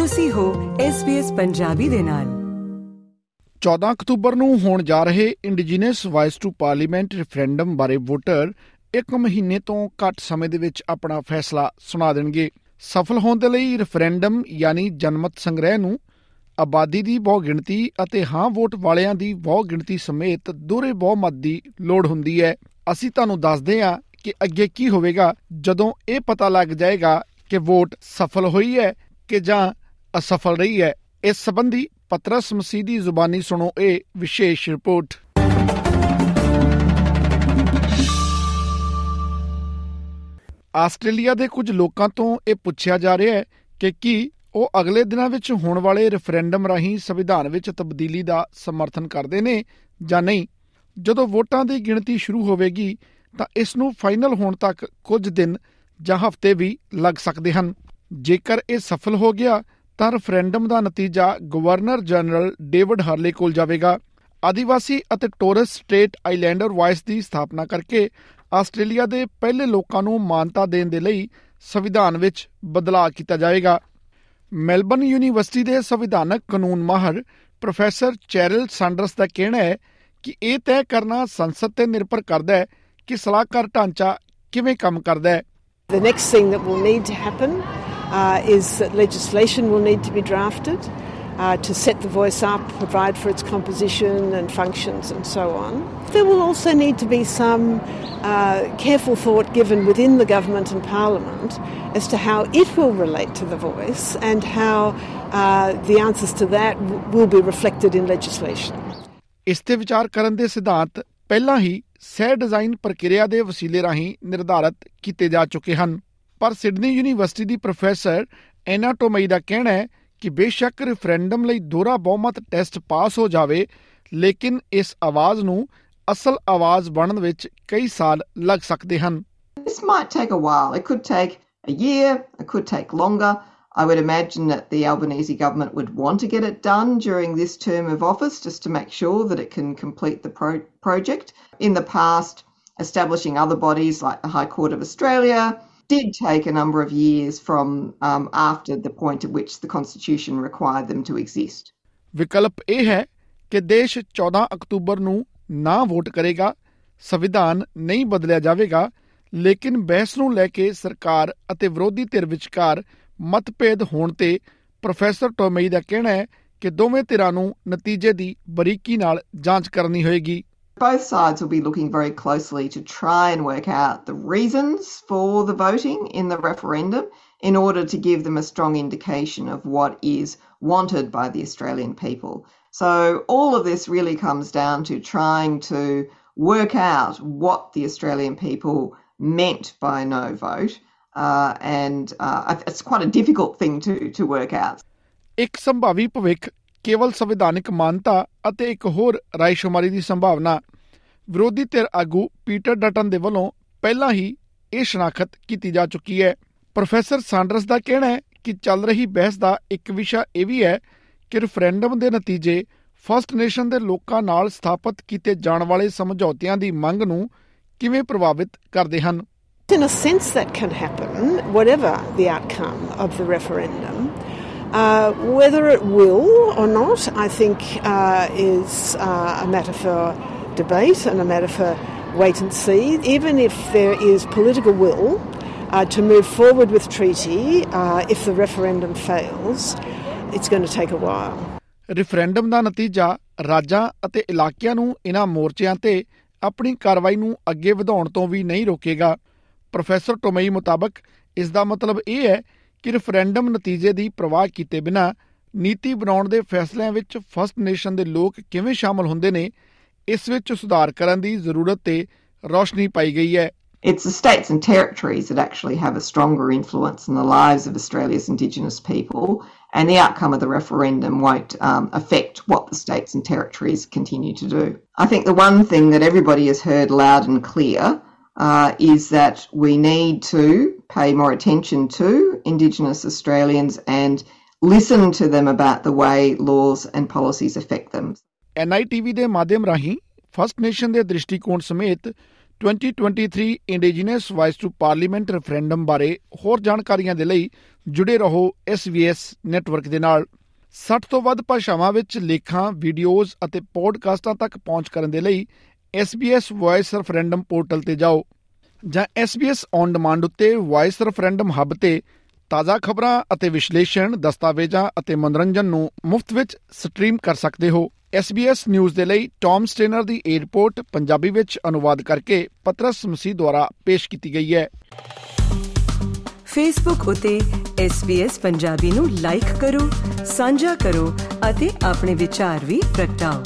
ਤੁਸੀਂ ਹੋ SBS ਪੰਜਾਬੀ ਦੇ ਨਾਲ। 14 ਅਕਤੂਬਰ ਨੂੰ ਹੋਣ ਜਾ ਰਹੇ Indigenous Voice to Parliament referendum ਬਾਰੇ ਵੋਟਰ ਇੱਕ ਮਹੀਨੇ ਤੋਂ ਘੱਟ ਸਮੇਂ ਦੇ ਵਿੱਚ ਆਪਣਾ ਫੈਸਲਾ ਸੁਣਾ ਦੇਣਗੇ। ਸਫਲ ਹੋਣ ਦੇ ਲਈ ਰੈਫਰੈਂਡਮ ਯਾਨੀ ਜਨਮਤ ਸੰਗ੍ਰਹਿ ਨੂੰ ਆਬਾਦੀ ਦੀ ਬਹੁ ਗਿਣਤੀ ਅਤੇ ਹਾਂ ਵੋਟ ਵਾਲਿਆਂ ਦੀ ਬਹੁ ਗਿਣਤੀ ਸਮੇਤ ਦੋਹਰੇ ਬਹੁਮਤ ਦੀ ਲੋੜ ਹੁੰਦੀ ਹੈ। ਅਸੀਂ ਤੁਹਾਨੂੰ ਦੱਸਦੇ ਹਾਂ ਕਿ ਅੱਗੇ ਕੀ ਹੋਵੇਗਾ ਜਦੋਂ ਇਹ ਪਤਾ ਲੱਗ ਜਾਏਗਾ ਕਿ ਵੋਟ ਸਫਲ ਹੋਈ ਹੈ ਕਿ ਜਾਂ ਅਸਫਲ ਰਹੀ ਹੈ। ਇਸ ਸੰਬੰਧੀ ਪਤਰਸ ਮਸੀਹ ਦੀ ਜ਼ੁਬਾਨੀ ਸੁਣੋ ਇਹ ਵਿਸ਼ੇਸ਼ ਰਿਪੋਰਟ। ਆਸਟ੍ਰੇਲੀਆ ਦੇ ਕੁਝ ਲੋਕਾਂ ਤੋਂ ਇਹ ਪੁੱਛਿਆ ਜਾ ਰਿਹਾ ਹੈ ਕਿ ਕੀ ਉਹ ਅਗਲੇ ਦਿਨਾਂ ਵਿੱਚ ਹੋਣ ਵਾਲੇ ਰੈਫਰੈਂਡਮ ਰਾਹੀਂ ਸੰਵਿਧਾਨ ਵਿੱਚ ਤਬਦੀਲੀ ਦਾ ਸਮਰਥਨ ਕਰਦੇ ਨੇ ਜਾਂ ਨਹੀਂ। ਜਦੋਂ ਵੋਟਾਂ ਦੀ ਗਿਣਤੀ ਸ਼ੁਰੂ ਹੋਵੇਗੀ, ਤਾਂ ਇਸ ਨੂੰ ਫਾਈਨਲ ਹੋਣ ਤੱਕ ਕੁਝ ਦਿਨ ਜਾਂ ਹਫ਼ਤੇ ਵੀ ਲੱਗ ਸਕਦੇ ਹਨ। ਜੇਕਰ ਇਹ ਸਫਲ ਹੋ ਗਿਆ ਤਾਂ ਰੈਫਰੈਂਡਮ ਦਾ ਨਤੀਜਾ ਗਵਰਨਰ ਜਨਰਲ ਡੇਵਿਡ ਹਰਲੇ ਕੋਲ ਜਾਵੇਗਾ। ਆਦੀਵਾਸੀ ਅਤੇ ਟੋਰਸ ਸਟੇਟ ਆਈਲੈਂਡਰ ਵਾਇਸ ਦੀ ਸਥਾਪਨਾ ਕਰਕੇ ਆਸਟ੍ਰੇਲੀਆ ਦੇ ਪਹਿਲੇ ਲੋਕਾਂ ਨੂੰ ਮਾਨਤਾ ਦੇਣ ਦੇ ਲਈ ਸੰਵਿਧਾਨ ਵਿੱਚ ਬਦਲਾਅ ਕੀਤਾ ਜਾਏਗਾ ਮੈਲਬਨ ਯੂਨੀਵਰਸਿਟੀ ਦੇ ਸੰਵਿਧਾਨਕ ਕਾਨੂੰਨ ਮਾਹਰ ਪ੍ਰੋਫੈਸਰ ਚੈਰਲ ਸੈਂਡਰਸ ਦਾ ਕਹਿਣਾ ਹੈ ਕਿ ਇਹ ਤੈਅ ਕਰਨਾ ਸੰਸਦ ਤੇ ਨਿਰਭਰ ਕਰਦਾ ਹੈ ਕਿ ਸਲਾਹਕਾਰ ਢਾਂਚਾ ਕਿਵੇਂ ਕੰਮ ਕਰਦਾ ਹੈ। The next thing that will need to happen uh, is that legislation will need to be drafted uh, to set the voice up, provide for its composition and functions, and so on. There will also need to be some uh, careful thought given within the government and parliament as to how it will relate to the voice and how uh, the answers to that w- will be reflected in legislation. ਇਸ ਤੇ ਵਿਚਾਰ ਕਰਨ ਦੇ ਸਿਧਾਂਤ ਪਹਿਲਾਂ ਹੀ ਸਹਿ design ਪ੍ਰਕਿਰਿਆ ਦੇ ਵਸੀਲੇ ਰਾਹੀਂ ਨਿਰਧਾਰਤ ਕੀਤੇ ਜਾ ਚੁੱਕੇ ਹਨ ਪਰ ਸਿਡਨੀ ਯੂਨੀਵਰਸਿਟੀ ਦੀ ਪ੍ਰੋਫੈਸਰ ਐਨਾ ਟੋਮਈ ਦਾ ਕਹਿਣਾ ਹੈ ਕਿ ਬੇਸ਼ੱਕ ਰੈਫਰੈਂਡਮ ਲਈ ਦੋਹਰਾ ਬਹੁਮਤ ਟੈਸਟ ਪਾਸ ਹੋ ਜਾਵੇ ਲੇਕਿਨ ਇਸ ਆਵਾਜ਼ ਨੂੰ ਅਸਲ ਆਵਾਜ਼ ਬਣਨ ਵਿੱਚ ਕਈ ਸਾਲ ਲੱਗ ਸਕਦੇ ਹਨ This might take a while. It could take a year, it could take longer. I would imagine that the Albanese government would want to get it done during this term of office just to make sure that it can complete the pro- project. In the past, establishing other bodies like the High Court of Australia did take a number of years from um, after the point at which the Constitution required them to exist. ਵਿਕਲਪ ਇਹ ਹੈ ਕਿ ਦੇਸ਼ 14 October ਨੂੰ ਨਾ vote ਕਰੇਗਾ ਸੰਵਿਧਾਨ ਨਹੀਂ ਬਦਲਿਆ ਜਾਵੇਗਾ ਲੇਕਿਨ ਬਹਿਸ ਨੂੰ ਲੈ ਕੇ ਸਰਕਾਰ ਅਤੇ ਵਿਰੋਧੀ ਧਿਰ ਵਿਚਕਾਰ ਮਤਭੇਦ ਹੋਣ ਤੇ ਪ੍ਰੋਫੈਸਰ ਟੋਮਈ ਦਾ ਕਹਿਣਾ ਹੈ ਕਿ ਦੋਵੇਂ ਧਿਰਾਂ ਨੂੰ ਨਤੀਜੇ ਦੀ ਬਰੀਕੀ ਨਾਲ ਜਾਂਚ ਕਰਨੀ ਹੋਏਗੀ Both sides will be looking very closely to try and work out the reasons for the voting in the referendum in order to give them a strong indication of what is wanted by the Australian people. So, all of this really comes down to trying to work out what the Australian people meant by no vote. Uh, and uh, it's quite a difficult thing to, to work out. ਇੱਕ ਸੰਭਾਵੀ ਭਵਿੱਖ ਕੇਵਲ ਸੰਵਿਧਾਨਿਕ ਮਾਨਤਾ ਅਤੇ ਇੱਕ ਹੋਰ ਰਾਇਸ਼ੁਮਾਰੀ ਦੀ ਸੰਭਾਵਨਾ। ਵਿਰੋਧੀ ਧਿਰ ਆਗੂ ਪੀਟਰ ਡਟਨ ਦੇ ਵੱਲੋਂ ਪਹਿਲਾਂ ਹੀ ਇਹ ਸ਼ਨਾਖਤ ਕੀਤੀ ਜਾ ਚੁੱਕੀ ਹੈ। ਪ੍ਰੋਫੈਸਰ ਸਾਂਡਰਸ ਦਾ ਕਹਿਣਾ ਹੈ ਕਿ ਚੱਲ ਰਹੀ ਬਹਿਸ ਦਾ ਇੱਕ ਵਿਸ਼ਾ ਇਹ ਵੀ ਹੈ ਕਿ ਰੈਫਰੈਂਡਮ ਦੇ ਨਤੀਜੇ ਫਰਸਟ ਨੇਸ਼ਨ ਦੇ ਲੋਕਾਂ ਨਾਲ ਸਥਾਪਿਤ ਕੀਤੇ ਜਾਣ ਵਾਲੇ ਸਮਝੌਤਿਆਂ ਦੀ ਮੰਗ ਨੂੰ ਕਿਵੇਂ ਪ੍ਰਭਾਵਿਤ ਕਰਦੇ ਹਨ? In a sense, that can happen, whatever the outcome of the referendum. Uh, whether it will or not, I think, uh, is uh, a matter for debate and a matter for wait and see. Even if there is political will uh, to move forward with treaty, uh, if the referendum fails, it's going to take a while. Referendum ਦਾ ਨਤੀਜਾ ਰਾਜਾਂ ਅਤੇ ਇਲਾਕਿਆਂ ਨੂੰ ਇਨ੍ਹਾਂ ਮੋਰਚਿਆਂ ਤੇ ਆਪਣੀ ਕਾਰਵਾਈ ਨੂੰ ਅੱਗੇ ਵਧਾਉਣ ਤੋਂ ਵੀ ਨਹੀਂ ਰੋਕੇਗਾ ਪ੍ਰੋਫੈਸਰ ਟੋਮਈ ਮੁਤਾਬਕ ਇਸ ਦਾ ਮਤਲਬ ਇਹ ਹੈ ਕਿ ਰੈਫਰੈਂਡਮ ਨਤੀਜੇ ਦੀ ਪਰਵਾਹ ਕੀਤੇ ਬਿਨਾ ਨੀਤੀ ਬਣਾਉਣ ਦੇ ਫੈਸਲਿਆਂ ਵਿੱਚ ਫਸਟ ਨੇਸ਼ਨ ਦੇ ਲੋਕ ਕਿਵੇਂ ਸ਼ਾਮਲ ਹੁੰਦੇ ਨੇ ਇਸ ਵਿੱਚ ਸੁਧਾਰ ਕਰਨ ਦੀ ਜ਼ਰੂਰਤ ਤੇ ਰੌਸ਼ਨੀ ਪਾਈ ਗਈ ਹੈ It's the states and territories that actually have a stronger influence in the lives of Australia's Indigenous people, and the outcome of the referendum won't um, affect what the states and territories continue to do. I think the one thing that everybody has heard loud and clear uh, is that we need to pay more attention to Indigenous Australians and listen to them about the way laws and policies affect them. ਐਨਆਈਟੀਵੀ ਦੇ ਮਾਧਿਅਮ ਰਾਹੀਂ first nation ਦੇ ਦ੍ਰਿਸ਼ਟੀਕੋਣ ਸਮੇਤ 2023 Indigenous Voice to Parliament referendum ਬਾਰੇ ਹੋਰ ਜਾਣਕਾਰੀਆਂ ਦੇ ਲਈ ਜੁੜੇ ਰਹੋ SBS ਨੈਟਵਰਕ ਦੇ ਨਾਲ 60 ਤੋਂ ਵੱਧ ਭਾਸ਼ਾਵਾਂ ਵਿੱਚ ਲੇਖਾਂ ਵੀਡੀਓਜ਼ ਅਤੇ ਪੋਡਕਾਸਟਾਂ ਤੱਕ ਪਹੁੰਚ ਕਰਨ ਦੇ ਲਈ SBS ਵੌਇਸ ਰੈਫਰੈਂਡਮ ਪੋਰਟਲ ਤੇ ਜਾਓ ਜਾਂ SBS ਔਨ ਡਿਮਾਂਡ ਉੱਤੇ ਵੌਇਸ ਰੈਫਰੈਂਡਮ ਹੱਬ ਤੇ ਤਾਜ਼ਾ ਖਬਰਾਂ ਅਤੇ ਵਿਸ਼ਲੇਸ਼ਣ, ਦਸਤਾਵੇਜ਼ਾਂ ਅਤੇ ਮਨੋਰੰਜਨ ਨੂੰ ਮੁਫਤ ਵਿੱਚ ਸਟ੍ਰੀਮ ਕਰ ਸਕਦੇ ਹੋ। SBS ਨਿਊਜ਼ ਦੇ ਲਈ ਟੌਮ ਸਟੇਨਰ ਦੀ ਇਹ ਰਿਪੋਰਟ ਪੰਜਾਬੀ ਵਿੱਚ ਅਨੁਵਾਦ ਕਰਕੇ ਪਤਰਸ ਮਸੀਹ ਦੁਆਰਾ ਪੇਸ਼ ਕੀਤੀ ਗਈ ਹੈ। ਫੇਸਬੁੱਕ ਉਤੇ SBS ਪੰਜਾਬੀ ਨੂੰ ਲਾਈਕ ਕਰੋ, ਸਾਂਝਾ ਕਰੋ ਅਤੇ ਆਪਣੇ ਵਿਚਾਰ ਵੀ ਪ੍ਰਗਟਾਓ।